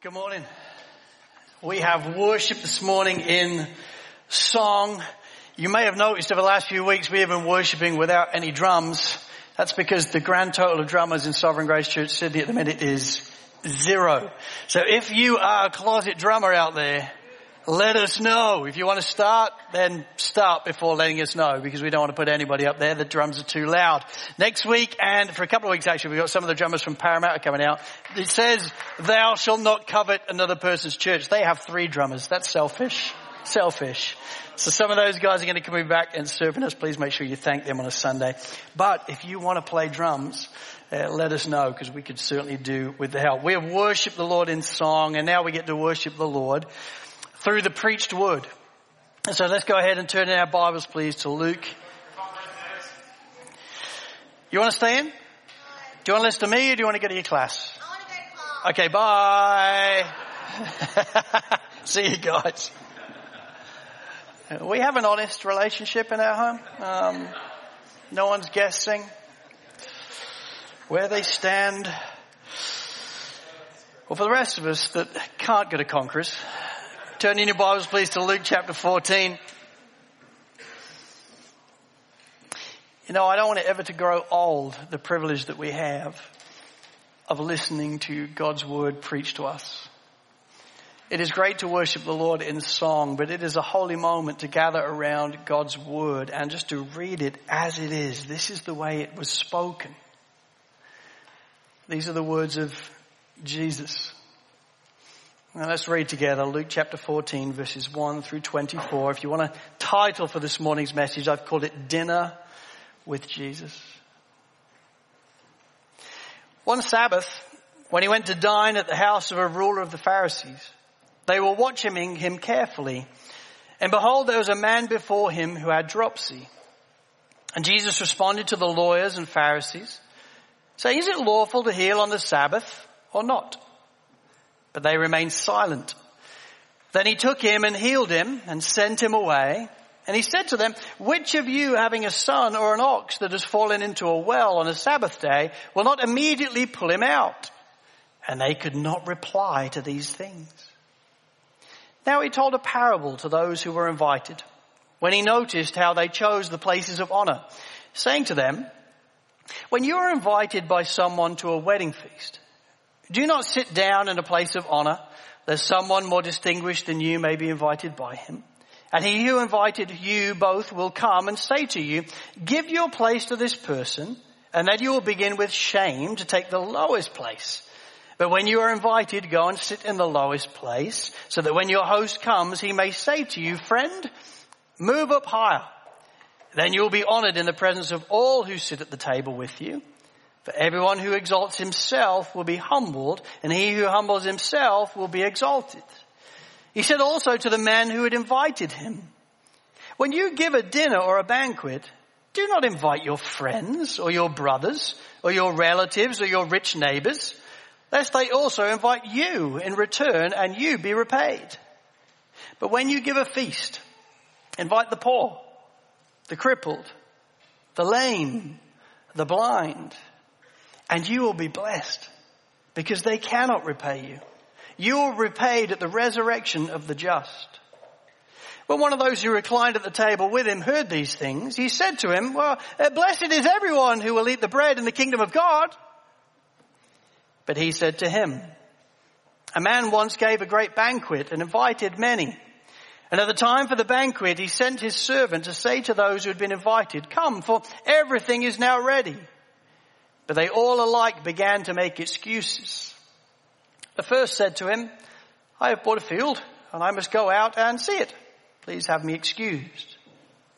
Good morning. We have worship this morning in song. You may have noticed over the last few weeks we have been worshiping without any drums. That's because the grand total of drummers in Sovereign Grace Church Sydney at the minute is zero. So if you are a closet drummer out there, let us know. If you want to start, then start before letting us know because we don't want to put anybody up there. The drums are too loud. Next week and for a couple of weeks actually, we've got some of the drummers from Parramatta coming out. It says, thou shalt not covet another person's church. They have three drummers. That's selfish. Selfish. So some of those guys are going to come back and serving us. Please make sure you thank them on a Sunday. But if you want to play drums, uh, let us know because we could certainly do with the help. We have worshipped the Lord in song and now we get to worship the Lord through the preached word. And so let's go ahead and turn in our Bibles please to Luke. You want to stay in? Do you want to listen to me or do you want to go to your class? Okay, bye. See you guys. We have an honest relationship in our home. Um, no one's guessing where they stand. Well, for the rest of us that can't go to Conquerors, Turn in your Bibles please to Luke chapter 14. You know, I don't want it ever to grow old, the privilege that we have of listening to God's word preached to us. It is great to worship the Lord in song, but it is a holy moment to gather around God's word and just to read it as it is. This is the way it was spoken. These are the words of Jesus. Now let's read together Luke chapter 14 verses 1 through 24. If you want a title for this morning's message, I've called it Dinner with Jesus. One Sabbath, when he went to dine at the house of a ruler of the Pharisees, they were watching him carefully. And behold, there was a man before him who had dropsy. And Jesus responded to the lawyers and Pharisees, saying, is it lawful to heal on the Sabbath or not? But they remained silent. Then he took him and healed him and sent him away. And he said to them, which of you having a son or an ox that has fallen into a well on a Sabbath day will not immediately pull him out? And they could not reply to these things. Now he told a parable to those who were invited when he noticed how they chose the places of honor, saying to them, when you are invited by someone to a wedding feast, do not sit down in a place of honor, that someone more distinguished than you may be invited by him. And he who invited you both will come and say to you, give your place to this person, and then you will begin with shame to take the lowest place. But when you are invited, go and sit in the lowest place, so that when your host comes, he may say to you, friend, move up higher. Then you will be honored in the presence of all who sit at the table with you. For everyone who exalts himself will be humbled, and he who humbles himself will be exalted. He said also to the man who had invited him, when you give a dinner or a banquet, do not invite your friends or your brothers or your relatives or your rich neighbors, lest they also invite you in return and you be repaid. But when you give a feast, invite the poor, the crippled, the lame, the blind, and you will be blessed because they cannot repay you. You will be repaid at the resurrection of the just. When one of those who reclined at the table with him heard these things, he said to him, well, uh, blessed is everyone who will eat the bread in the kingdom of God. But he said to him, a man once gave a great banquet and invited many. And at the time for the banquet, he sent his servant to say to those who had been invited, come, for everything is now ready. But they all alike began to make excuses. The first said to him, I have bought a field and I must go out and see it. Please have me excused.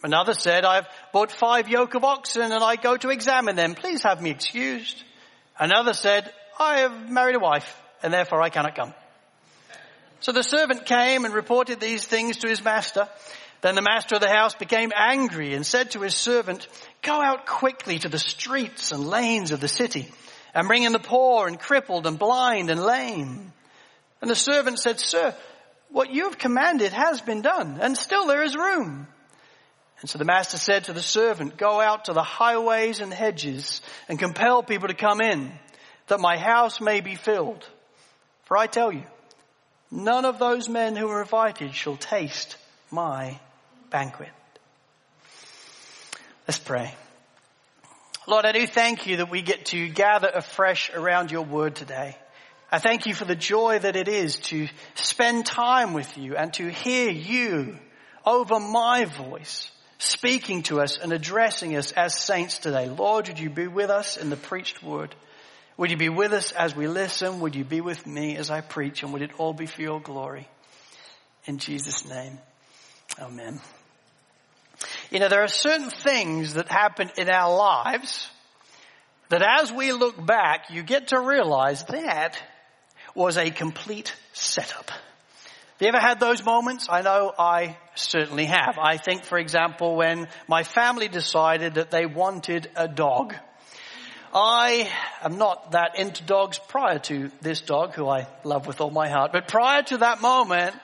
Another said, I've bought five yoke of oxen and I go to examine them. Please have me excused. Another said, I have married a wife and therefore I cannot come. So the servant came and reported these things to his master. Then the master of the house became angry and said to his servant, go out quickly to the streets and lanes of the city and bring in the poor and crippled and blind and lame. And the servant said, sir, what you have commanded has been done and still there is room. And so the master said to the servant, go out to the highways and hedges and compel people to come in that my house may be filled. For I tell you, None of those men who are invited shall taste my banquet. Let's pray. Lord, I do thank you that we get to gather afresh around your word today. I thank you for the joy that it is to spend time with you and to hear you over my voice speaking to us and addressing us as saints today. Lord, would you be with us in the preached word? Would you be with us as we listen? Would you be with me as I preach? And would it all be for your glory? In Jesus' name, amen. You know, there are certain things that happen in our lives that as we look back, you get to realize that was a complete setup. Have you ever had those moments? I know I certainly have. I think, for example, when my family decided that they wanted a dog. I am not that into dogs prior to this dog, who I love with all my heart, but prior to that moment,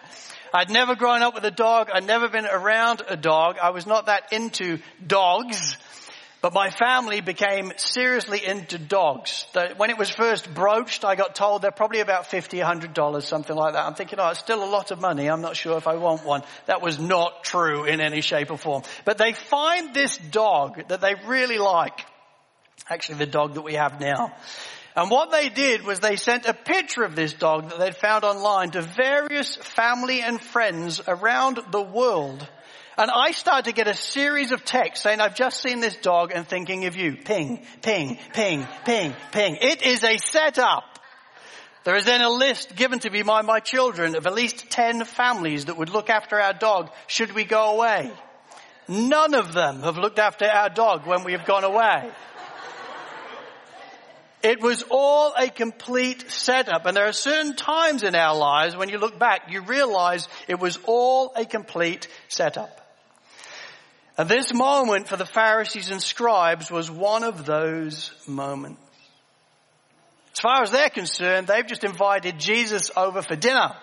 I'd never grown up with a dog. I'd never been around a dog. I was not that into dogs. But my family became seriously into dogs. When it was first broached, I got told they're probably about $50, $100, something like that. I'm thinking, oh, it's still a lot of money. I'm not sure if I want one. That was not true in any shape or form. But they find this dog that they really like. Actually, the dog that we have now. And what they did was they sent a picture of this dog that they'd found online to various family and friends around the world. And I started to get a series of texts saying, I've just seen this dog and thinking of you. Ping, ping, ping, ping, ping. It is a setup. There is then a list given to me by my children of at least 10 families that would look after our dog should we go away. None of them have looked after our dog when we have gone away. It was all a complete setup. And there are certain times in our lives when you look back, you realize it was all a complete setup. And this moment for the Pharisees and scribes was one of those moments. As far as they're concerned, they've just invited Jesus over for dinner.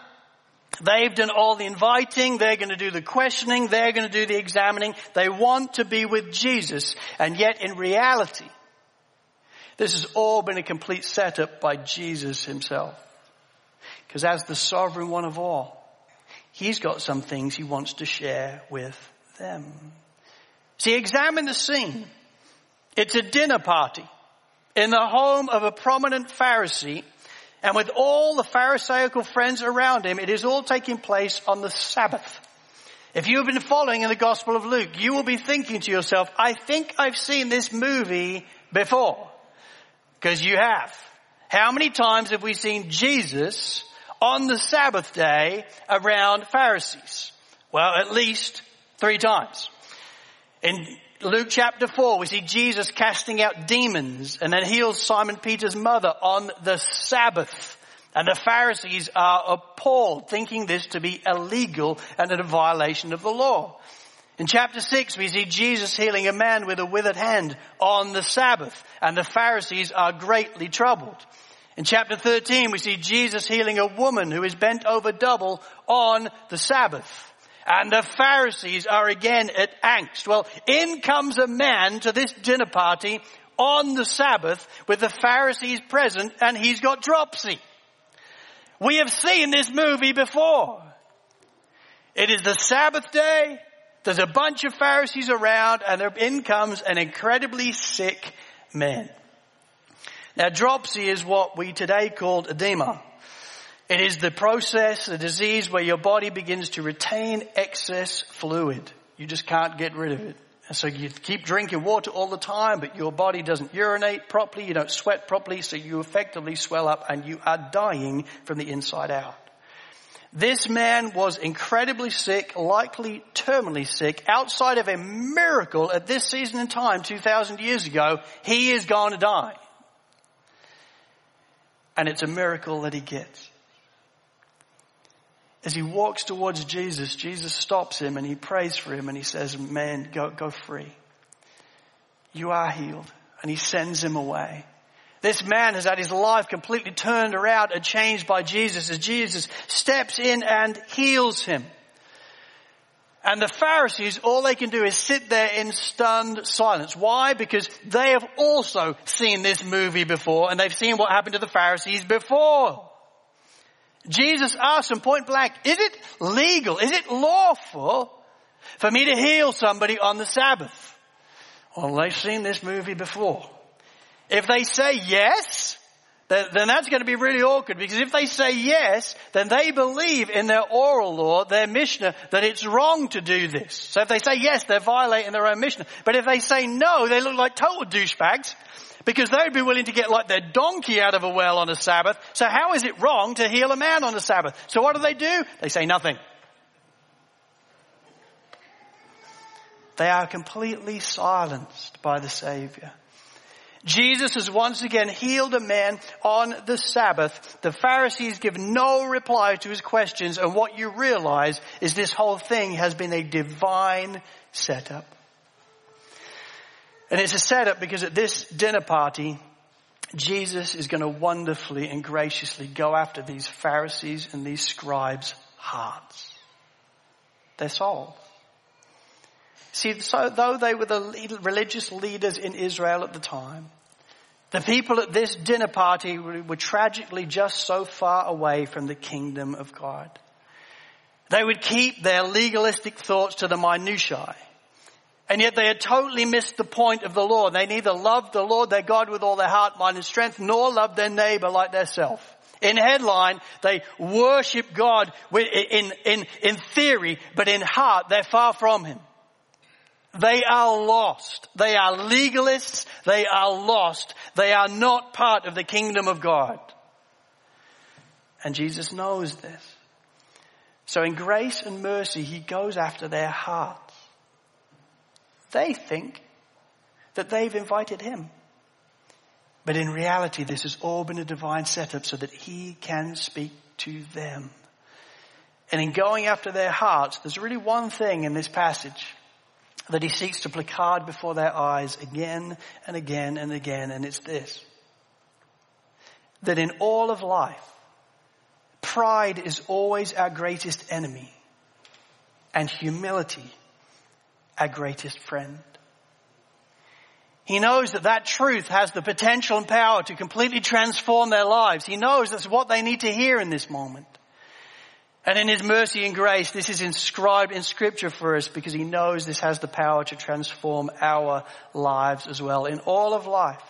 They've done all the inviting, they're going to do the questioning, they're going to do the examining. They want to be with Jesus. And yet in reality, this has all been a complete setup by Jesus himself. Because as the sovereign one of all, he's got some things he wants to share with them. See, examine the scene. It's a dinner party in the home of a prominent Pharisee and with all the Pharisaical friends around him, it is all taking place on the Sabbath. If you have been following in the Gospel of Luke, you will be thinking to yourself, I think I've seen this movie before. Because you have. How many times have we seen Jesus on the Sabbath day around Pharisees? Well, at least three times. In Luke chapter 4, we see Jesus casting out demons and then heals Simon Peter's mother on the Sabbath. And the Pharisees are appalled, thinking this to be illegal and a violation of the law. In chapter 6, we see Jesus healing a man with a withered hand on the Sabbath, and the Pharisees are greatly troubled. In chapter 13, we see Jesus healing a woman who is bent over double on the Sabbath. And the Pharisees are again at angst. Well, in comes a man to this dinner party on the Sabbath with the Pharisees present and he's got dropsy. We have seen this movie before. It is the Sabbath day. There's a bunch of Pharisees around and in comes an incredibly sick man. Now dropsy is what we today call edema. It is the process, the disease where your body begins to retain excess fluid. You just can't get rid of it. And so you keep drinking water all the time, but your body doesn't urinate properly, you don't sweat properly, so you effectively swell up and you are dying from the inside out. This man was incredibly sick, likely terminally sick, outside of a miracle at this season in time 2,000 years ago. He is going to die. And it's a miracle that he gets. As he walks towards Jesus, Jesus stops him and he prays for him and he says, man, go, go free. You are healed. And he sends him away. This man has had his life completely turned around and changed by Jesus as Jesus steps in and heals him. And the Pharisees, all they can do is sit there in stunned silence. Why? Because they have also seen this movie before and they've seen what happened to the Pharisees before. Jesus asked them point blank, is it legal, is it lawful for me to heal somebody on the Sabbath? Well, they've seen this movie before. If they say yes, then, that's going to be really awkward because if they say yes, then they believe in their oral law, their Mishnah, that it's wrong to do this. So if they say yes, they're violating their own Mishnah. But if they say no, they look like total douchebags because they would be willing to get like their donkey out of a well on a Sabbath. So how is it wrong to heal a man on a Sabbath? So what do they do? They say nothing. They are completely silenced by the Savior. Jesus has once again healed a man on the Sabbath. The Pharisees give no reply to his questions and what you realize is this whole thing has been a divine setup. And it's a setup because at this dinner party, Jesus is going to wonderfully and graciously go after these Pharisees and these scribes' hearts. Their souls. See, so though they were the religious leaders in Israel at the time, the people at this dinner party were tragically just so far away from the kingdom of God. They would keep their legalistic thoughts to the minutiae. And yet they had totally missed the point of the law. They neither loved the Lord their God with all their heart, mind and strength, nor loved their neighbor like their self. In headline, they worship God in, in, in theory, but in heart, they're far from Him. They are lost. They are legalists. They are lost. They are not part of the kingdom of God. And Jesus knows this. So in grace and mercy, He goes after their hearts. They think that they've invited Him. But in reality, this has all been a divine setup so that He can speak to them. And in going after their hearts, there's really one thing in this passage that he seeks to placard before their eyes again and again and again, and it's this. That in all of life, pride is always our greatest enemy, and humility our greatest friend. He knows that that truth has the potential and power to completely transform their lives. He knows that's what they need to hear in this moment. And in His mercy and grace, this is inscribed in scripture for us because He knows this has the power to transform our lives as well. In all of life,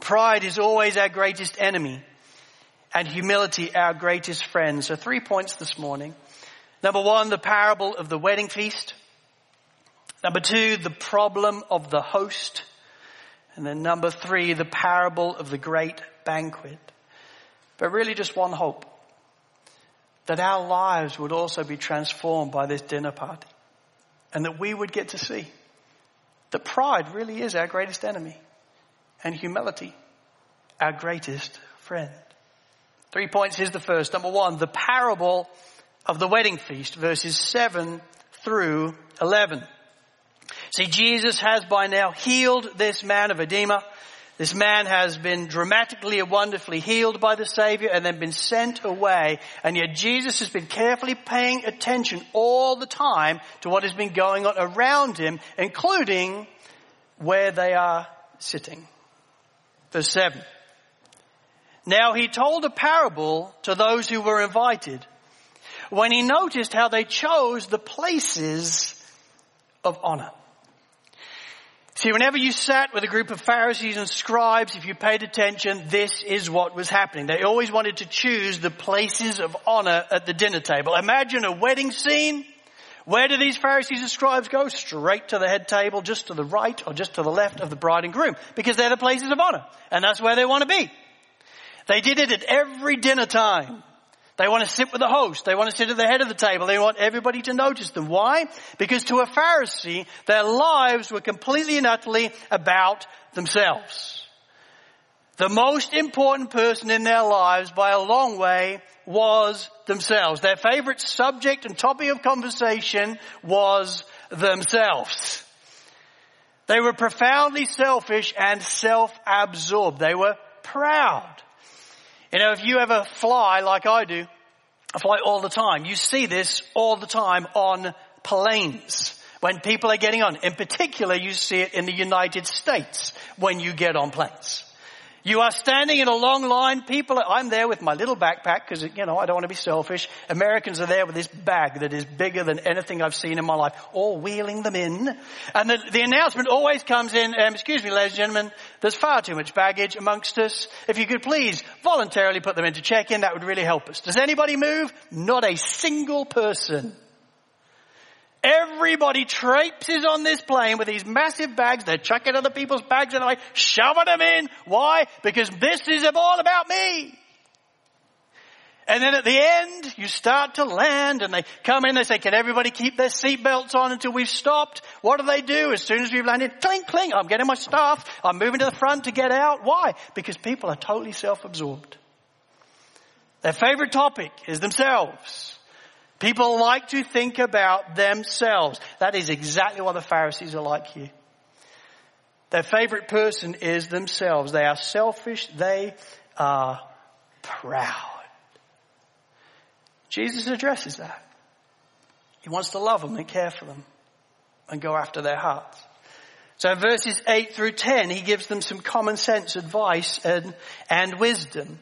pride is always our greatest enemy and humility our greatest friend. So three points this morning. Number one, the parable of the wedding feast. Number two, the problem of the host. And then number three, the parable of the great banquet. But really just one hope that our lives would also be transformed by this dinner party and that we would get to see that pride really is our greatest enemy and humility our greatest friend. Three points. Here's the first. Number one, the parable of the wedding feast, verses 7 through 11. See, Jesus has by now healed this man of edema. This man has been dramatically and wonderfully healed by the Savior and then been sent away. And yet Jesus has been carefully paying attention all the time to what has been going on around him, including where they are sitting. Verse 7. Now he told a parable to those who were invited when he noticed how they chose the places of honor. See, whenever you sat with a group of Pharisees and scribes, if you paid attention, this is what was happening. They always wanted to choose the places of honor at the dinner table. Imagine a wedding scene. Where do these Pharisees and scribes go? Straight to the head table, just to the right or just to the left of the bride and groom, because they're the places of honor. And that's where they want to be. They did it at every dinner time. They want to sit with the host. They want to sit at the head of the table. They want everybody to notice them. Why? Because to a Pharisee, their lives were completely and utterly about themselves. The most important person in their lives by a long way was themselves. Their favorite subject and topic of conversation was themselves. They were profoundly selfish and self-absorbed. They were proud. You know, if you ever fly like I do, I fly all the time. You see this all the time on planes when people are getting on. In particular, you see it in the United States when you get on planes. You are standing in a long line. People, I'm there with my little backpack because, you know, I don't want to be selfish. Americans are there with this bag that is bigger than anything I've seen in my life, all wheeling them in. And the, the announcement always comes in, um, excuse me, ladies and gentlemen, there's far too much baggage amongst us. If you could please voluntarily put them into check-in, that would really help us. Does anybody move? Not a single person. Everybody traipses on this plane with these massive bags. They're chucking other people's bags and they're like shoving them in. Why? Because this is all about me. And then at the end, you start to land and they come in, they say, can everybody keep their seatbelts on until we've stopped? What do they do as soon as we've landed? Clink, clink, I'm getting my stuff. I'm moving to the front to get out. Why? Because people are totally self-absorbed. Their favorite topic is themselves. People like to think about themselves. That is exactly what the Pharisees are like here. Their favorite person is themselves. They are selfish. They are proud. Jesus addresses that. He wants to love them and care for them and go after their hearts. So verses 8 through 10, he gives them some common sense advice and, and wisdom.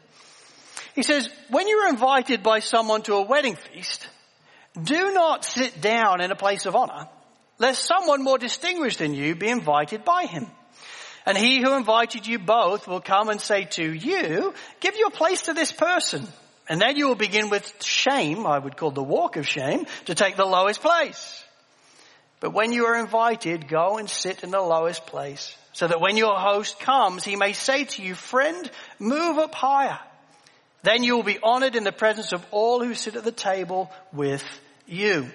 He says, when you're invited by someone to a wedding feast, do not sit down in a place of honor, lest someone more distinguished than you be invited by him. And he who invited you both will come and say to you, give your place to this person. And then you will begin with shame, I would call the walk of shame, to take the lowest place. But when you are invited, go and sit in the lowest place, so that when your host comes, he may say to you, friend, move up higher. Then you will be honored in the presence of all who sit at the table with you.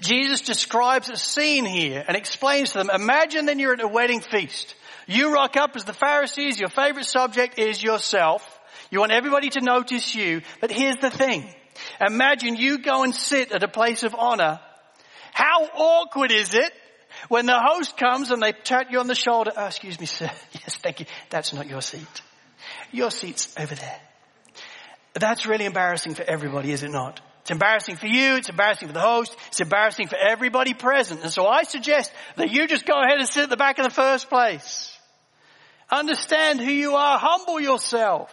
Jesus describes a scene here and explains to them, imagine then you're at a wedding feast. You rock up as the Pharisees, your favorite subject is yourself. You want everybody to notice you, but here's the thing. Imagine you go and sit at a place of honor. How awkward is it when the host comes and they pat you on the shoulder? Oh, excuse me, sir. Yes, thank you. That's not your seat. Your seat's over there. That's really embarrassing for everybody, is it not? It's embarrassing for you. It's embarrassing for the host. It's embarrassing for everybody present. And so I suggest that you just go ahead and sit at the back in the first place. Understand who you are. Humble yourself.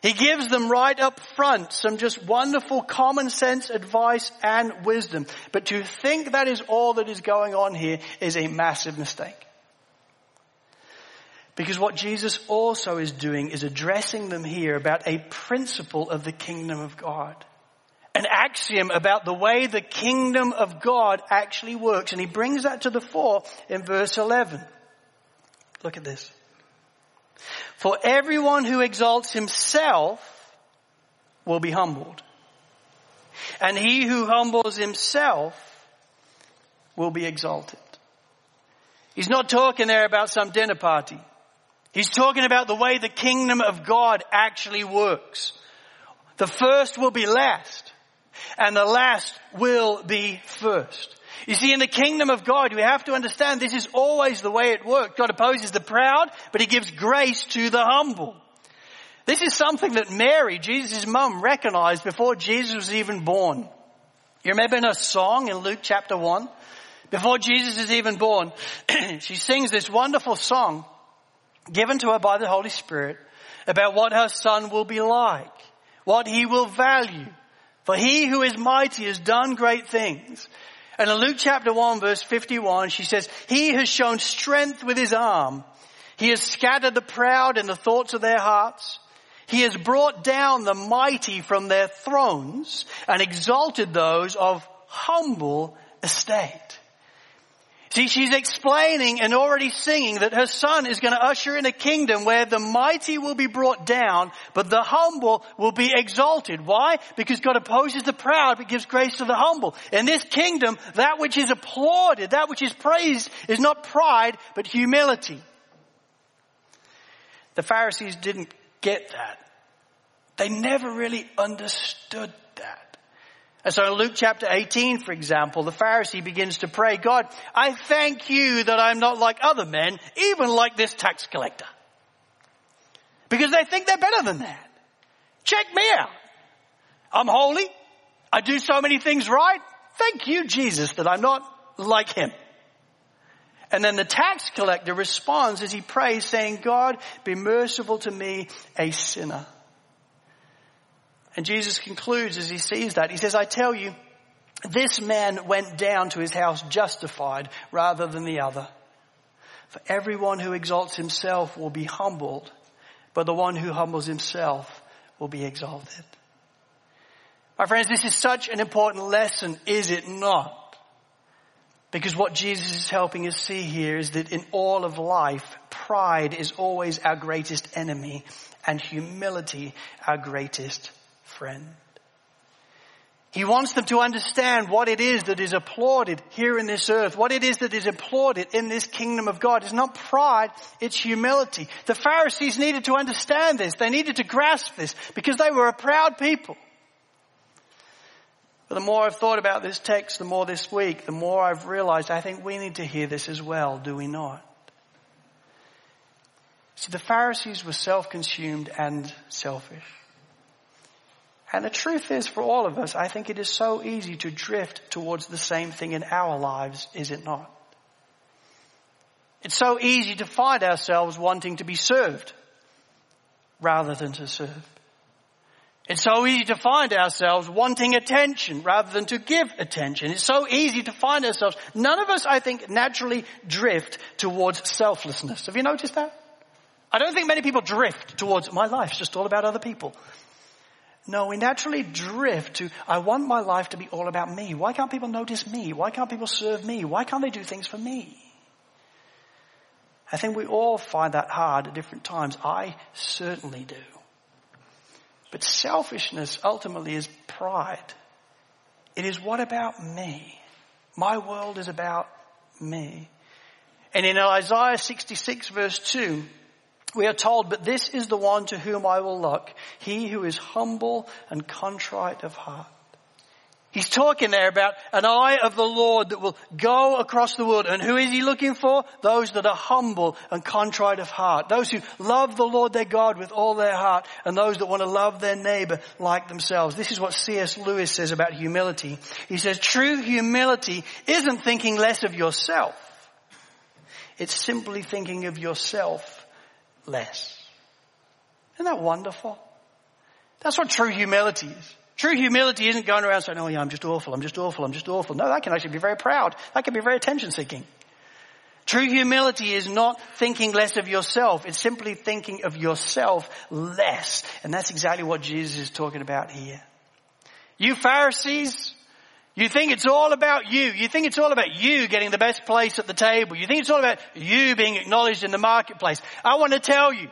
He gives them right up front some just wonderful common sense advice and wisdom. But to think that is all that is going on here is a massive mistake. Because what Jesus also is doing is addressing them here about a principle of the kingdom of God an axiom about the way the kingdom of God actually works. And he brings that to the fore in verse 11. Look at this. For everyone who exalts himself will be humbled. And he who humbles himself will be exalted. He's not talking there about some dinner party. He's talking about the way the kingdom of God actually works. The first will be last and the last will be first. You see, in the kingdom of God, we have to understand this is always the way it works. God opposes the proud, but he gives grace to the humble. This is something that Mary, Jesus' mum, recognized before Jesus was even born. You remember in a song in Luke chapter 1? Before Jesus is even born, she sings this wonderful song given to her by the Holy Spirit about what her son will be like, what he will value, for he who is mighty has done great things. And in Luke chapter 1 verse 51, she says, He has shown strength with his arm. He has scattered the proud in the thoughts of their hearts. He has brought down the mighty from their thrones and exalted those of humble estate. See, she's explaining and already singing that her son is going to usher in a kingdom where the mighty will be brought down, but the humble will be exalted. Why? Because God opposes the proud, but gives grace to the humble. In this kingdom, that which is applauded, that which is praised, is not pride, but humility. The Pharisees didn't get that. They never really understood and so in Luke chapter 18, for example, the Pharisee begins to pray, God, I thank you that I'm not like other men, even like this tax collector. Because they think they're better than that. Check me out. I'm holy. I do so many things right. Thank you, Jesus, that I'm not like him. And then the tax collector responds as he prays saying, God, be merciful to me, a sinner. And Jesus concludes as he sees that. He says, I tell you, this man went down to his house justified rather than the other. For everyone who exalts himself will be humbled, but the one who humbles himself will be exalted. My friends, this is such an important lesson, is it not? Because what Jesus is helping us see here is that in all of life, pride is always our greatest enemy and humility our greatest friend. He wants them to understand what it is that is applauded here in this earth, what it is that is applauded in this kingdom of God. It's not pride, it's humility. The Pharisees needed to understand this. They needed to grasp this because they were a proud people. But the more I've thought about this text, the more this week, the more I've realized I think we need to hear this as well, do we not? See, the Pharisees were self-consumed and selfish. And the truth is for all of us, I think it is so easy to drift towards the same thing in our lives, is it not? It's so easy to find ourselves wanting to be served rather than to serve. It's so easy to find ourselves wanting attention rather than to give attention. It's so easy to find ourselves, none of us, I think, naturally drift towards selflessness. Have you noticed that? I don't think many people drift towards my life's just all about other people. No, we naturally drift to, I want my life to be all about me. Why can't people notice me? Why can't people serve me? Why can't they do things for me? I think we all find that hard at different times. I certainly do. But selfishness ultimately is pride. It is what about me? My world is about me. And in Isaiah 66 verse 2, we are told, but this is the one to whom I will look, he who is humble and contrite of heart. He's talking there about an eye of the Lord that will go across the world. And who is he looking for? Those that are humble and contrite of heart. Those who love the Lord their God with all their heart and those that want to love their neighbor like themselves. This is what C.S. Lewis says about humility. He says, true humility isn't thinking less of yourself. It's simply thinking of yourself less. Isn't that wonderful? That's what true humility is. True humility isn't going around saying, oh yeah, I'm just awful, I'm just awful, I'm just awful. No, that can actually be very proud. That can be very attention seeking. True humility is not thinking less of yourself. It's simply thinking of yourself less. And that's exactly what Jesus is talking about here. You Pharisees, you think it's all about you. You think it's all about you getting the best place at the table. You think it's all about you being acknowledged in the marketplace. I want to tell you,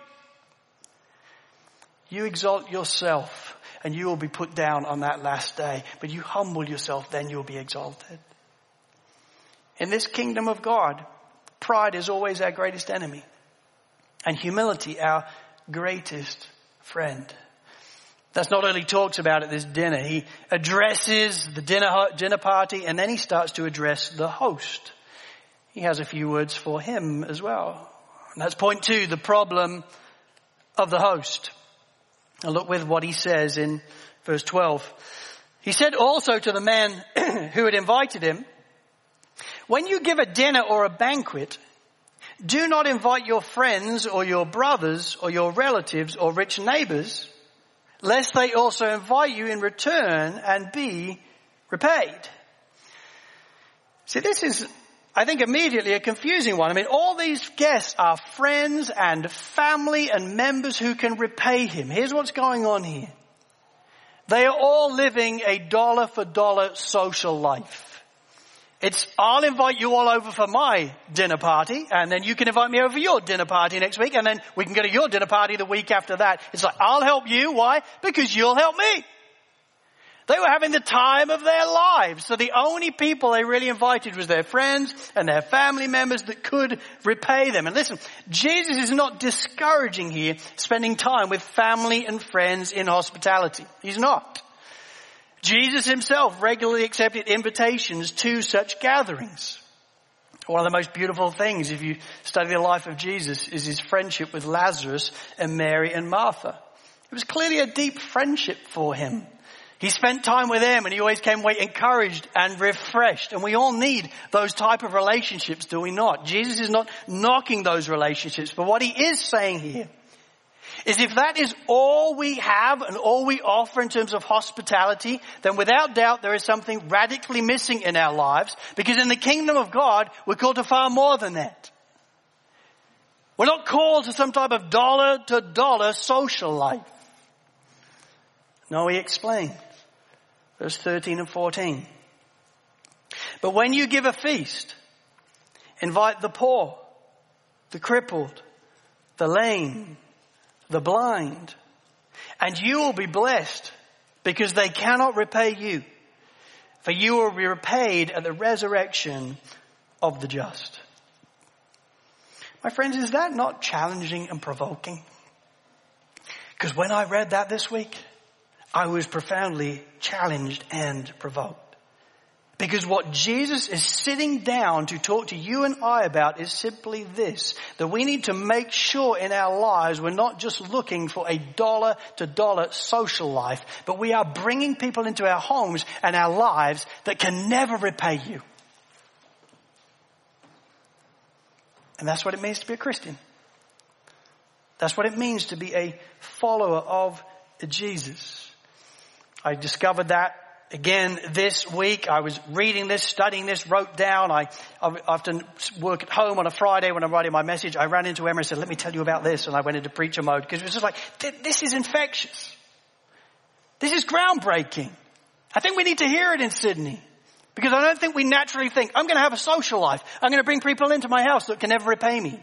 you exalt yourself and you will be put down on that last day. But you humble yourself, then you'll be exalted. In this kingdom of God, pride is always our greatest enemy and humility our greatest friend. That's not only talks about at this dinner. He addresses the dinner, dinner party and then he starts to address the host. He has a few words for him as well. And that's point two, the problem of the host. And look with what he says in verse 12. He said also to the man who had invited him, when you give a dinner or a banquet, do not invite your friends or your brothers or your relatives or rich neighbors lest they also invite you in return and be repaid. See, this is, I think, immediately a confusing one. I mean, all these guests are friends and family and members who can repay him. Here's what's going on here. They are all living a dollar for dollar social life. It's, I'll invite you all over for my dinner party, and then you can invite me over your dinner party next week, and then we can go to your dinner party the week after that. It's like, I'll help you. Why? Because you'll help me. They were having the time of their lives. So the only people they really invited was their friends and their family members that could repay them. And listen, Jesus is not discouraging here spending time with family and friends in hospitality. He's not. Jesus himself regularly accepted invitations to such gatherings. One of the most beautiful things, if you study the life of Jesus, is his friendship with Lazarus and Mary and Martha. It was clearly a deep friendship for him. He spent time with them and he always came away encouraged and refreshed. And we all need those type of relationships, do we not? Jesus is not knocking those relationships, but what he is saying here is if that is all we have and all we offer in terms of hospitality, then without doubt there is something radically missing in our lives because in the kingdom of God, we're called to far more than that. We're not called to some type of dollar to dollar social life. No, he explained. Verse 13 and 14. But when you give a feast, invite the poor, the crippled, the lame, the blind, and you will be blessed because they cannot repay you. For you will be repaid at the resurrection of the just. My friends, is that not challenging and provoking? Because when I read that this week, I was profoundly challenged and provoked. Because what Jesus is sitting down to talk to you and I about is simply this, that we need to make sure in our lives we're not just looking for a dollar to dollar social life, but we are bringing people into our homes and our lives that can never repay you. And that's what it means to be a Christian. That's what it means to be a follower of Jesus. I discovered that again this week. I was reading this, studying this, wrote down. I, I often work at home on a Friday when I'm writing my message. I ran into Emma and said, let me tell you about this. And I went into preacher mode because it was just like, this is infectious. This is groundbreaking. I think we need to hear it in Sydney. Because I don't think we naturally think, I'm going to have a social life. I'm going to bring people into my house that can never repay me.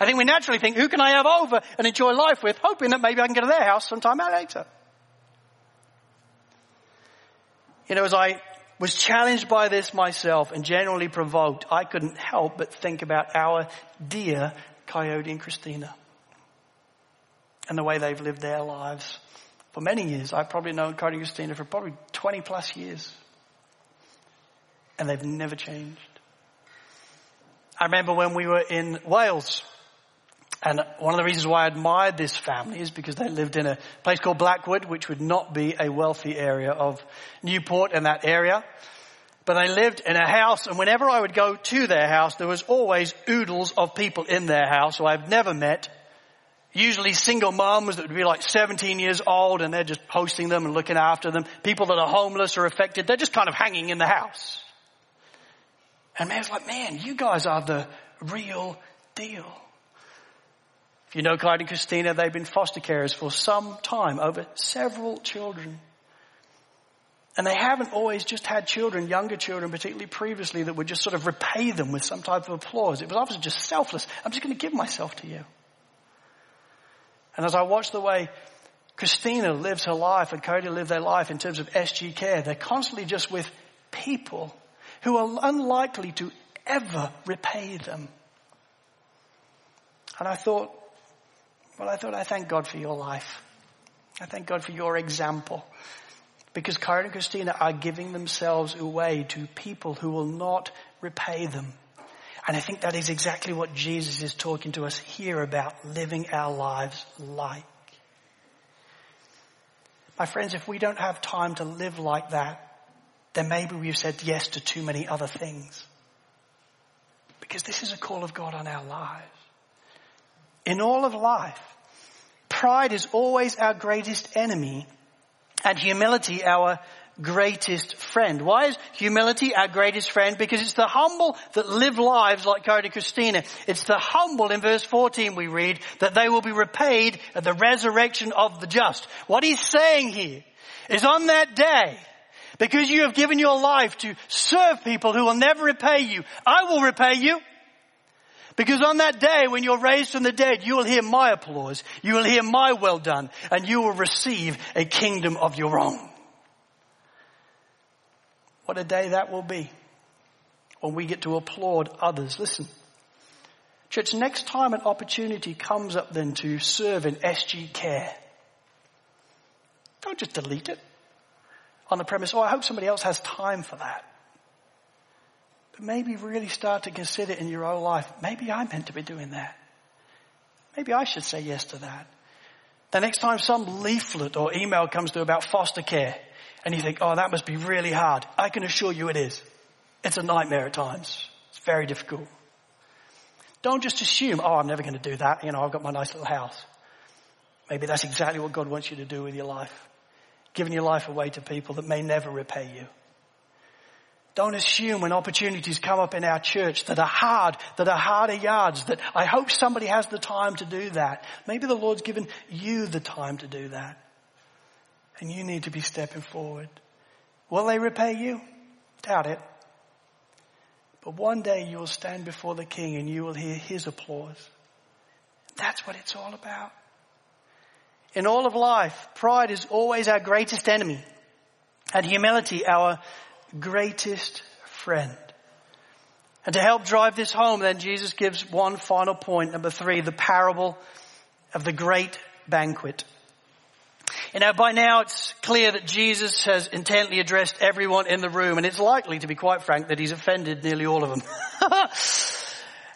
I think we naturally think, who can I have over and enjoy life with, hoping that maybe I can go to their house sometime later. You know, as I was challenged by this myself and generally provoked, I couldn't help but think about our dear Coyote and Christina and the way they've lived their lives for many years. I've probably known Coyote and Christina for probably 20 plus years. And they've never changed. I remember when we were in Wales and one of the reasons why I admired this family is because they lived in a place called Blackwood, which would not be a wealthy area of Newport and that area. But they lived in a house and whenever I would go to their house, there was always oodles of people in their house who I've never met. Usually single moms that would be like 17 years old and they're just hosting them and looking after them. People that are homeless or affected, they're just kind of hanging in the house. And man, it's like, man, you guys are the real deal. If you know Clyde and Christina, they've been foster carers for some time, over several children. And they haven't always just had children, younger children, particularly previously, that would just sort of repay them with some type of applause. It was obviously just selfless. I'm just going to give myself to you. And as I watch the way Christina lives her life and Cody live their life in terms of SG care, they're constantly just with people who are unlikely to ever repay them. And I thought, well, I thought I thank God for your life. I thank God for your example. Because Karen and Christina are giving themselves away to people who will not repay them. And I think that is exactly what Jesus is talking to us here about living our lives like. My friends, if we don't have time to live like that, then maybe we've said yes to too many other things. Because this is a call of God on our lives. In all of life, pride is always our greatest enemy and humility our greatest friend. Why is humility our greatest friend? Because it's the humble that live lives like Cody Christina. It's the humble in verse 14 we read that they will be repaid at the resurrection of the just. What he's saying here is on that day, because you have given your life to serve people who will never repay you, I will repay you. Because on that day when you're raised from the dead, you will hear my applause, you will hear my well done, and you will receive a kingdom of your own. What a day that will be when we get to applaud others. Listen, church, next time an opportunity comes up then to serve in SG care, don't just delete it on the premise, oh, I hope somebody else has time for that. But maybe really start to consider in your own life, maybe I'm meant to be doing that. Maybe I should say yes to that. The next time some leaflet or email comes through about foster care and you think, oh, that must be really hard. I can assure you it is. It's a nightmare at times. It's very difficult. Don't just assume, oh, I'm never going to do that. You know, I've got my nice little house. Maybe that's exactly what God wants you to do with your life. Giving your life away to people that may never repay you. Don't assume when opportunities come up in our church that are hard, that are harder yards, that I hope somebody has the time to do that. Maybe the Lord's given you the time to do that. And you need to be stepping forward. Will they repay you? Doubt it. But one day you'll stand before the king and you will hear his applause. That's what it's all about. In all of life, pride is always our greatest enemy and humility our greatest friend. And to help drive this home, then Jesus gives one final point, number three, the parable of the great banquet. You know, by now it's clear that Jesus has intently addressed everyone in the room, and it's likely, to be quite frank, that he's offended nearly all of them.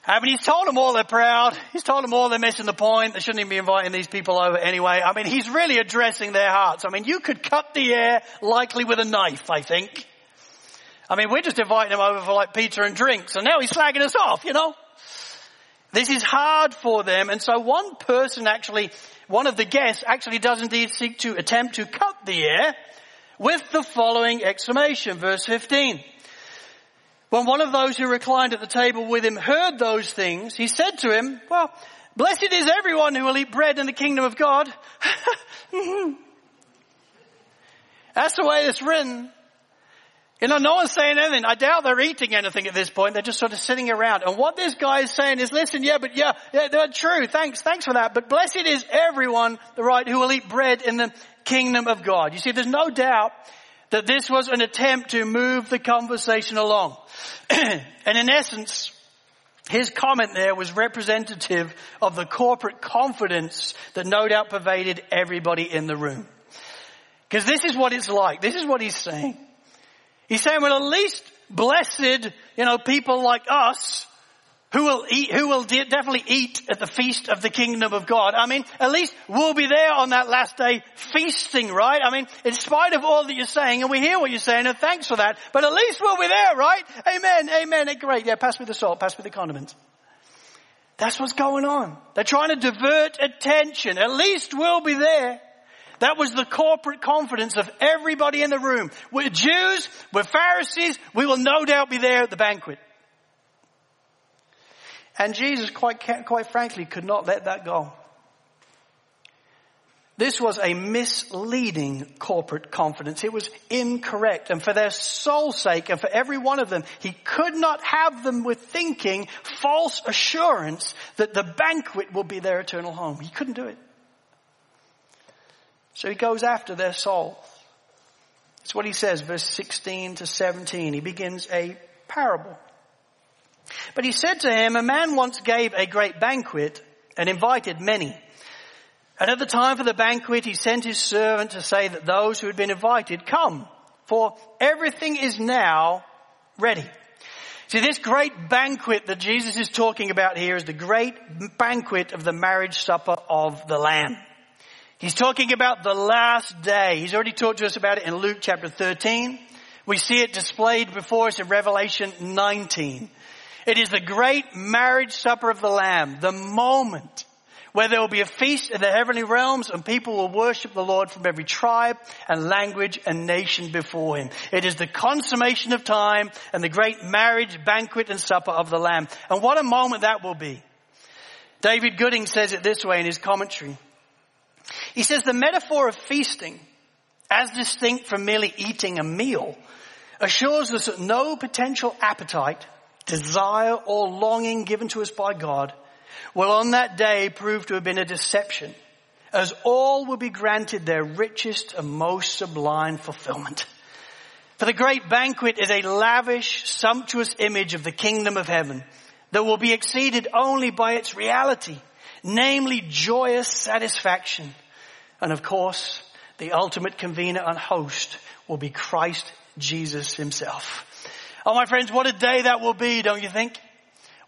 I mean, he's told them all they're proud. He's told them all they're missing the point. They shouldn't even be inviting these people over anyway. I mean, he's really addressing their hearts. I mean, you could cut the air likely with a knife, I think. I mean, we're just inviting him over for like pizza and drinks, and now he's slagging us off, you know? This is hard for them, and so one person actually one of the guests actually does indeed seek to attempt to cut the air with the following exclamation, verse 15. When one of those who reclined at the table with him heard those things, he said to him, well, blessed is everyone who will eat bread in the kingdom of God. Mm-hmm. That's the way it's written. You know, no one's saying anything. I doubt they're eating anything at this point. They're just sort of sitting around. And what this guy is saying is, listen, yeah, but yeah, yeah, they're true. Thanks, thanks for that. But blessed is everyone, the right, who will eat bread in the kingdom of God. You see, there's no doubt that this was an attempt to move the conversation along. and in essence, his comment there was representative of the corporate confidence that no doubt pervaded everybody in the room. Because this is what it's like. This is what he's saying. He's saying, well, at least blessed, you know, people like us who will eat, who will de- definitely eat at the feast of the kingdom of God. I mean, at least we'll be there on that last day feasting, right? I mean, in spite of all that you're saying, and we hear what you're saying, and thanks for that, but at least we'll be there, right? Amen, amen, great. Yeah, pass me the salt, pass me the condiments. That's what's going on. They're trying to divert attention. At least we'll be there. That was the corporate confidence of everybody in the room. We're Jews, we're Pharisees, we will no doubt be there at the banquet. And Jesus, quite, quite frankly, could not let that go. This was a misleading corporate confidence. It was incorrect. And for their soul's sake and for every one of them, he could not have them with thinking false assurance that the banquet will be their eternal home. He couldn't do it. So he goes after their soul. That's what he says, verse 16 to 17. He begins a parable. But he said to him, a man once gave a great banquet and invited many. And at the time for the banquet, he sent his servant to say that those who had been invited come, for everything is now ready. See, this great banquet that Jesus is talking about here is the great banquet of the marriage supper of the Lamb. He's talking about the last day. He's already talked to us about it in Luke chapter 13. We see it displayed before us in Revelation 19. It is the great marriage supper of the Lamb, the moment where there will be a feast in the heavenly realms and people will worship the Lord from every tribe and language and nation before Him. It is the consummation of time and the great marriage banquet and supper of the Lamb. And what a moment that will be. David Gooding says it this way in his commentary. He says the metaphor of feasting, as distinct from merely eating a meal, assures us that no potential appetite, desire, or longing given to us by God will on that day prove to have been a deception, as all will be granted their richest and most sublime fulfillment. For the great banquet is a lavish, sumptuous image of the kingdom of heaven that will be exceeded only by its reality, namely joyous satisfaction and of course, the ultimate convener and host will be Christ Jesus himself. Oh my friends, what a day that will be, don't you think?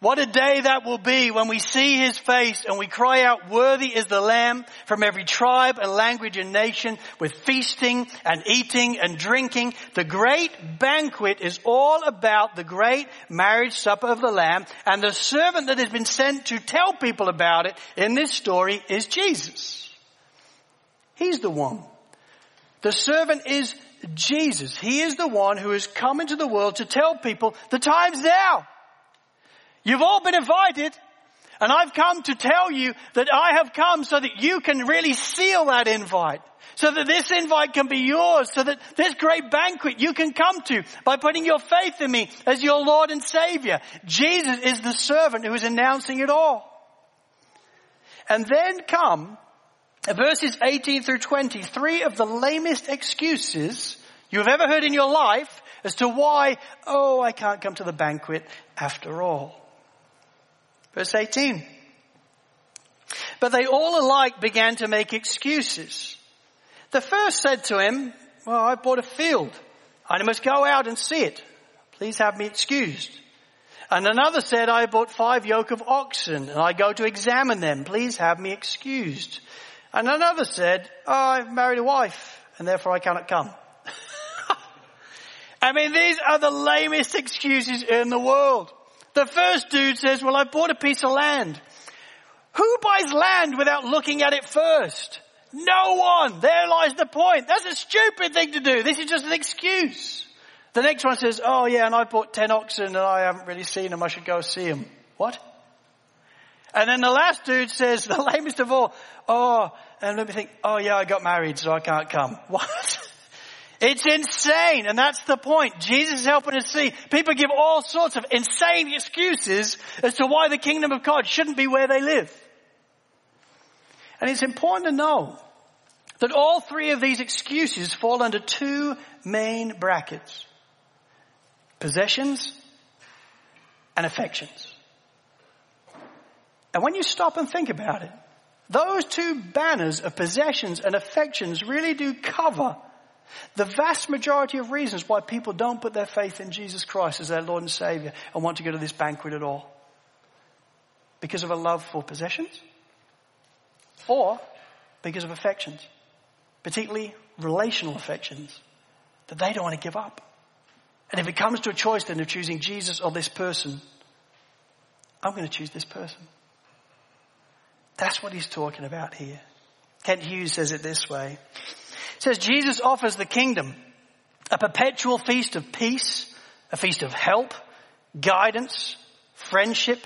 What a day that will be when we see his face and we cry out, worthy is the lamb from every tribe and language and nation with feasting and eating and drinking. The great banquet is all about the great marriage supper of the lamb and the servant that has been sent to tell people about it in this story is Jesus. He's the one. The servant is Jesus. He is the one who has come into the world to tell people the time's now. You've all been invited. And I've come to tell you that I have come so that you can really seal that invite. So that this invite can be yours. So that this great banquet you can come to by putting your faith in me as your Lord and Savior. Jesus is the servant who is announcing it all. And then come verses 18 through 20, three of the lamest excuses you have ever heard in your life as to why, oh, I can't come to the banquet after all. Verse 18. But they all alike began to make excuses. The first said to him, well, I bought a field. And I must go out and see it. Please have me excused. And another said, I bought five yoke of oxen and I go to examine them. Please have me excused. And another said, oh, I've married a wife and therefore I cannot come. I mean, these are the lamest excuses in the world. The first dude says, well, I bought a piece of land. Who buys land without looking at it first? No one. There lies the point. That's a stupid thing to do. This is just an excuse. The next one says, oh yeah, and I bought 10 oxen and I haven't really seen them. I should go see them. What? And then the last dude says, the lamest of all, oh, and let me think, oh yeah, I got married so I can't come. What? It's insane, and that's the point. Jesus is helping us see. People give all sorts of insane excuses as to why the kingdom of God shouldn't be where they live. And it's important to know that all three of these excuses fall under two main brackets. Possessions and affections. And when you stop and think about it, those two banners of possessions and affections really do cover the vast majority of reasons why people don't put their faith in Jesus Christ as their Lord and Savior and want to go to this banquet at all. Because of a love for possessions or because of affections, particularly relational affections that they don't want to give up. And if it comes to a choice then of choosing Jesus or this person, I'm going to choose this person. That's what he's talking about here. Kent Hughes says it this way. Says Jesus offers the kingdom a perpetual feast of peace, a feast of help, guidance, friendship,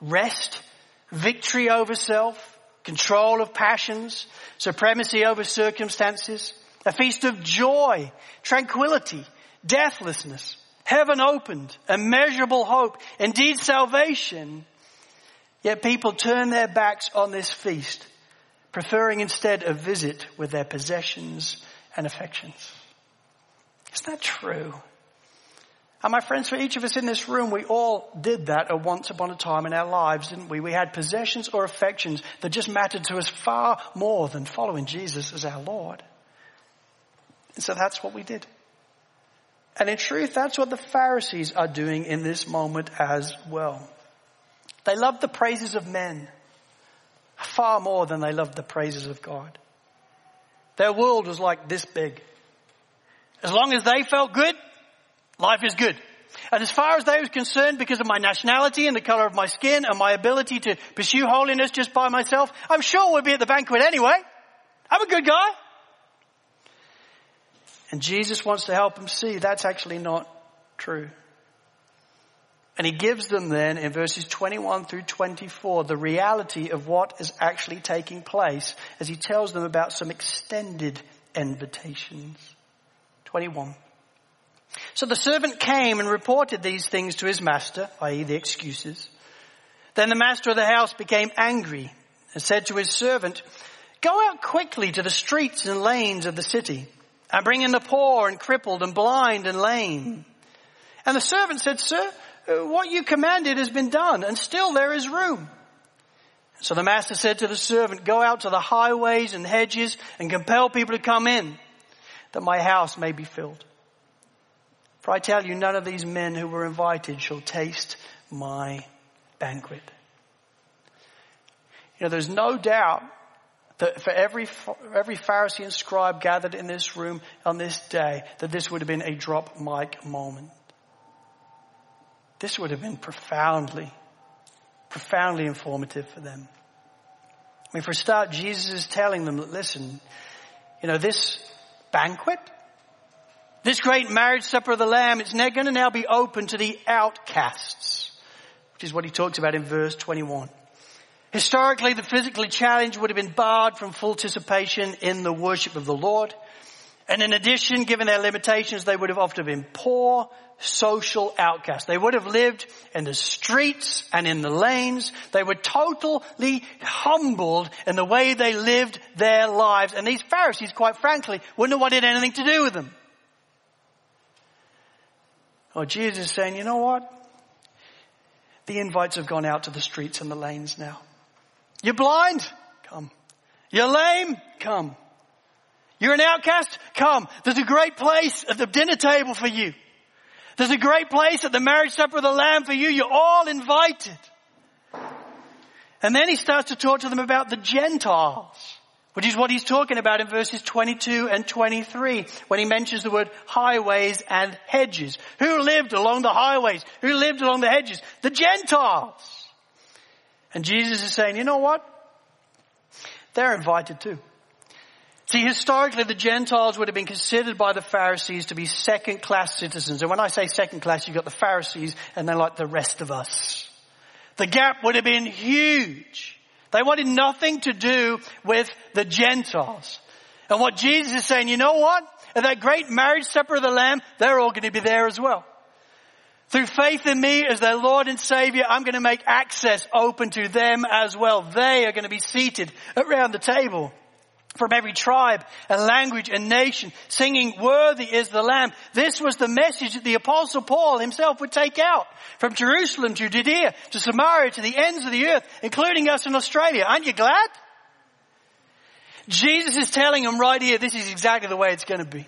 rest, victory over self, control of passions, supremacy over circumstances, a feast of joy, tranquility, deathlessness, heaven opened, immeasurable hope, indeed salvation. Yet people turn their backs on this feast preferring instead a visit with their possessions and affections. Is that true? And my friends, for each of us in this room, we all did that at once upon a time in our lives, didn't we? We had possessions or affections that just mattered to us far more than following Jesus as our Lord. And so that's what we did. And in truth, that's what the Pharisees are doing in this moment as well. They love the praises of men far more than they loved the praises of God. Their world was like this big. As long as they felt good, life is good. And as far as they were concerned, because of my nationality and the color of my skin and my ability to pursue holiness just by myself, I'm sure we'll be at the banquet anyway. I'm a good guy. And Jesus wants to help them see that's actually not true. And he gives them then in verses 21 through 24 the reality of what is actually taking place as he tells them about some extended invitations. 21. So the servant came and reported these things to his master, i.e. the excuses. Then the master of the house became angry and said to his servant, go out quickly to the streets and lanes of the city and bring in the poor and crippled and blind and lame. And the servant said, sir, what you commanded has been done and still there is room. So the master said to the servant, go out to the highways and hedges and compel people to come in that my house may be filled. For I tell you, none of these men who were invited shall taste my banquet. You know, there's no doubt that for every, every Pharisee and scribe gathered in this room on this day, that this would have been a drop mic moment. This would have been profoundly, profoundly informative for them. I mean, for a start, Jesus is telling them that, listen, you know, this banquet, this great marriage supper of the Lamb, it's going to now be open to the outcasts, which is what he talks about in verse 21. Historically, the physically challenged would have been barred from full participation in the worship of the Lord. And in addition, given their limitations, they would have often been poor, social outcasts. They would have lived in the streets and in the lanes. They were totally humbled in the way they lived their lives. And these Pharisees, quite frankly, wouldn't have wanted anything to do with them. Well, Jesus is saying, you know what? The invites have gone out to the streets and the lanes now. You're blind? Come. You're lame? Come. You're an outcast? Come. There's a great place at the dinner table for you. There's a great place at the marriage supper of the Lamb for you. You're all invited. And then he starts to talk to them about the Gentiles, which is what he's talking about in verses 22 and 23 when he mentions the word highways and hedges. Who lived along the highways? Who lived along the hedges? The Gentiles. And Jesus is saying, you know what? They're invited too. See, historically the Gentiles would have been considered by the Pharisees to be second class citizens. And when I say second class, you've got the Pharisees and they're like the rest of us. The gap would have been huge. They wanted nothing to do with the Gentiles. And what Jesus is saying, you know what? At that great marriage supper of the Lamb, they're all going to be there as well. Through faith in me as their Lord and Savior, I'm going to make access open to them as well. They are going to be seated around the table from every tribe and language and nation, singing, worthy is the Lamb. This was the message that the apostle Paul himself would take out from Jerusalem to Judea to Samaria to the ends of the earth, including us in Australia. Aren't you glad? Jesus is telling them right here, this is exactly the way it's going to be.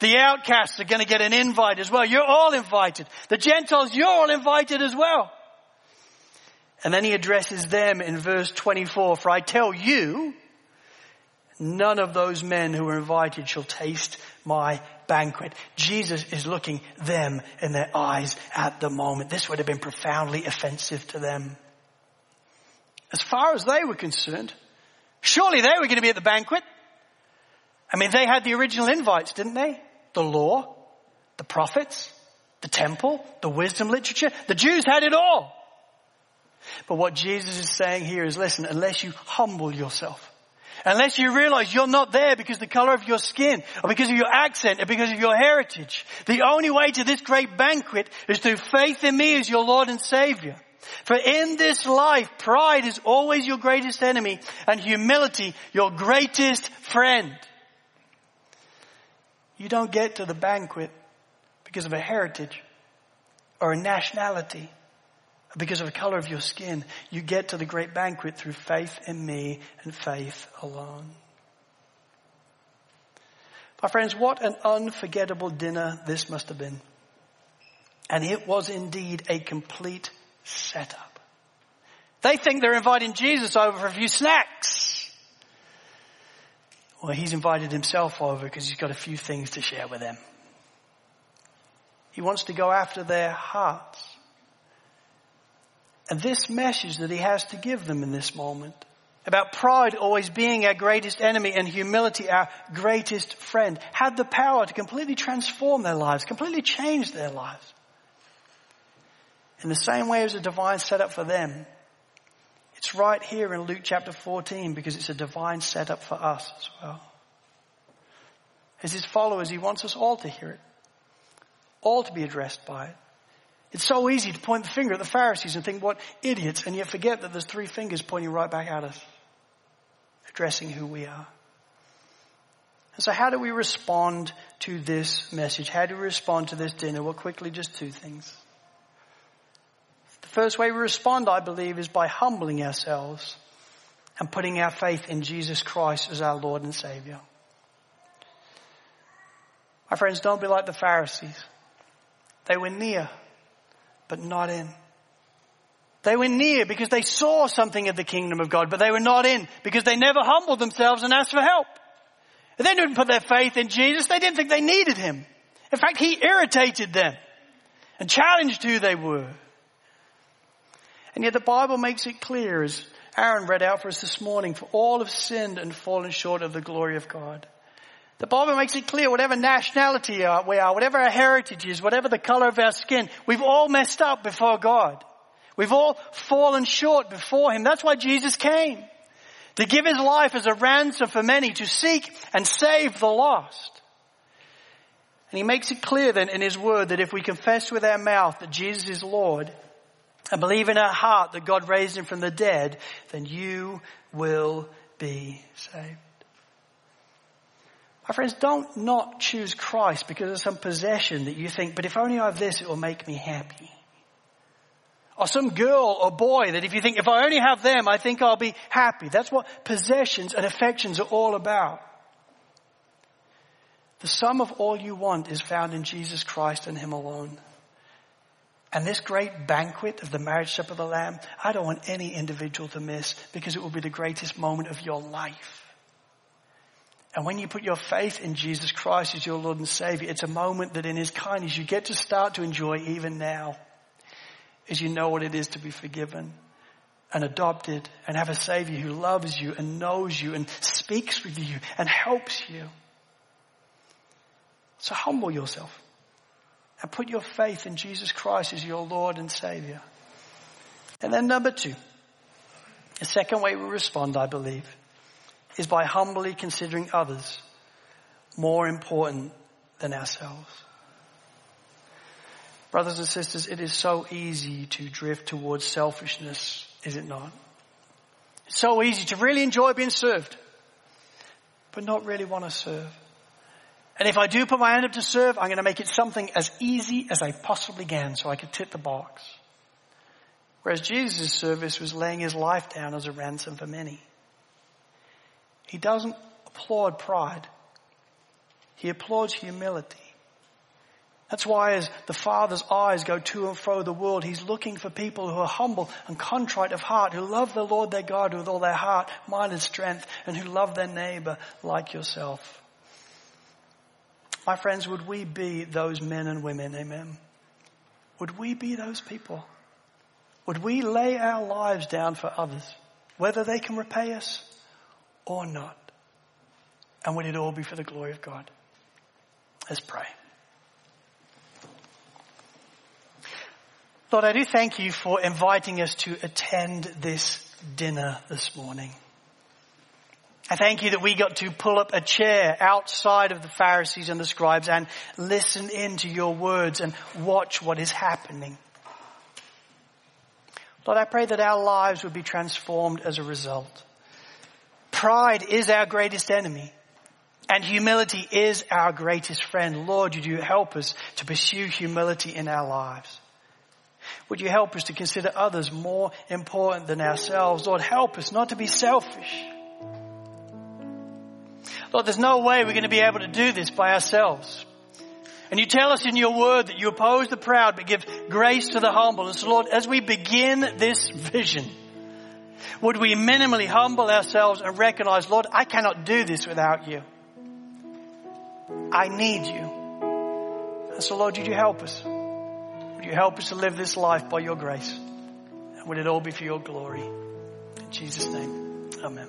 The outcasts are going to get an invite as well. You're all invited. The Gentiles, you're all invited as well. And then he addresses them in verse 24, for I tell you, none of those men who were invited shall taste my banquet. Jesus is looking them in their eyes at the moment. This would have been profoundly offensive to them. As far as they were concerned, surely they were going to be at the banquet. I mean, they had the original invites, didn't they? The law, the prophets, the temple, the wisdom literature. The Jews had it all. But what Jesus is saying here is listen, unless you humble yourself, unless you realize you're not there because the color of your skin, or because of your accent, or because of your heritage, the only way to this great banquet is through faith in me as your Lord and Savior. For in this life, pride is always your greatest enemy and humility your greatest friend. You don't get to the banquet because of a heritage or a nationality because of the color of your skin. You get to the great banquet through faith in me and faith alone. My friends, what an unforgettable dinner this must have been. And it was indeed a complete setup. They think they're inviting Jesus over for a few snacks. Well, he's invited himself over because he's got a few things to share with them. He wants to go after their hearts. And this message that he has to give them in this moment about pride always being our greatest enemy and humility our greatest friend had the power to completely transform their lives, completely change their lives. In the same way as a divine setup for them, it's right here in Luke chapter 14 because it's a divine setup for us as well. As his followers, he wants us all to hear it, all to be addressed by it. It's so easy to point the finger at the Pharisees and think, what idiots, and yet forget that there's three fingers pointing right back at us, addressing who we are. And so how do we respond to this message? How do we respond to this dinner? Well, quickly, just two things. The First way we respond, I believe, is by humbling ourselves and putting our faith in Jesus Christ as our Lord and Savior. My friends, don't be like the Pharisees. They were near, but not in. They were near because they saw something of the kingdom of God, but they were not in because they never humbled themselves and asked for help. They didn't put their faith in Jesus. They didn't think they needed him. In fact, he irritated them and challenged who they were. And yet the Bible makes it clear as Aaron read out for us this morning, for all have sinned and fallen short of the glory of God. The Bible makes it clear whatever nationality we are, whatever our heritage is, whatever the color of our skin, we've all messed up before God. We've all fallen short before Him. That's why Jesus came. To give His life as a ransom for many, to seek and save the lost. And He makes it clear then in His Word that if we confess with our mouth that Jesus is Lord, and believe in our heart that God raised Him from the dead, then you will be saved. My friends, don't not choose Christ because of some possession that you think, but if only I have this, it will make me happy. Or some girl or boy that if you think, if I only have them, I think I'll be happy. That's what possessions and affections are all about. The sum of all you want is found in Jesus Christ and Him alone. And this great banquet of the marriage supper of the Lamb, I don't want any individual to miss because it will be the greatest moment of your life. And when you put your faith in Jesus Christ as your Lord and Savior, it's a moment that in His kindness you get to start to enjoy even now as you know what it is to be forgiven and adopted and have a Savior who loves you and knows you and speaks with you and helps you. So humble yourself and put your faith in Jesus Christ as your Lord and Savior. And then number two, the second way we respond, I believe, is by humbly considering others more important than ourselves. Brothers and sisters, it is so easy to drift towards selfishness, is it not? It's so easy to really enjoy being served, but not really want to serve. And if I do put my hand up to serve, I'm going to make it something as easy as I possibly can so I can tick the box. Whereas Jesus' service was laying his life down as a ransom for many. He doesn't applaud pride. He applauds humility. That's why as the Father's eyes go to and fro the world, He's looking for people who are humble and contrite of heart, who love the Lord their God with all their heart, mind and strength, and who love their neighbor like yourself. My friends, would we be those men and women? Amen. Would we be those people? Would we lay our lives down for others, whether they can repay us or not? And would it all be for the glory of God? Let's pray. Lord, I do thank you for inviting us to attend this dinner this morning. I thank you that we got to pull up a chair outside of the Pharisees and the scribes and listen into your words and watch what is happening. Lord, I pray that our lives would be transformed as a result. Pride is our greatest enemy and humility is our greatest friend. Lord, would you help us to pursue humility in our lives? Would you help us to consider others more important than ourselves? Lord, help us not to be selfish. Lord, there's no way we're going to be able to do this by ourselves. And you tell us in your word that you oppose the proud but give grace to the humble. And so Lord, as we begin this vision, would we minimally humble ourselves and recognize, Lord, I cannot do this without you. I need you. And so Lord, would you help us? Would you help us to live this life by your grace? And would it all be for your glory? In Jesus' name, amen.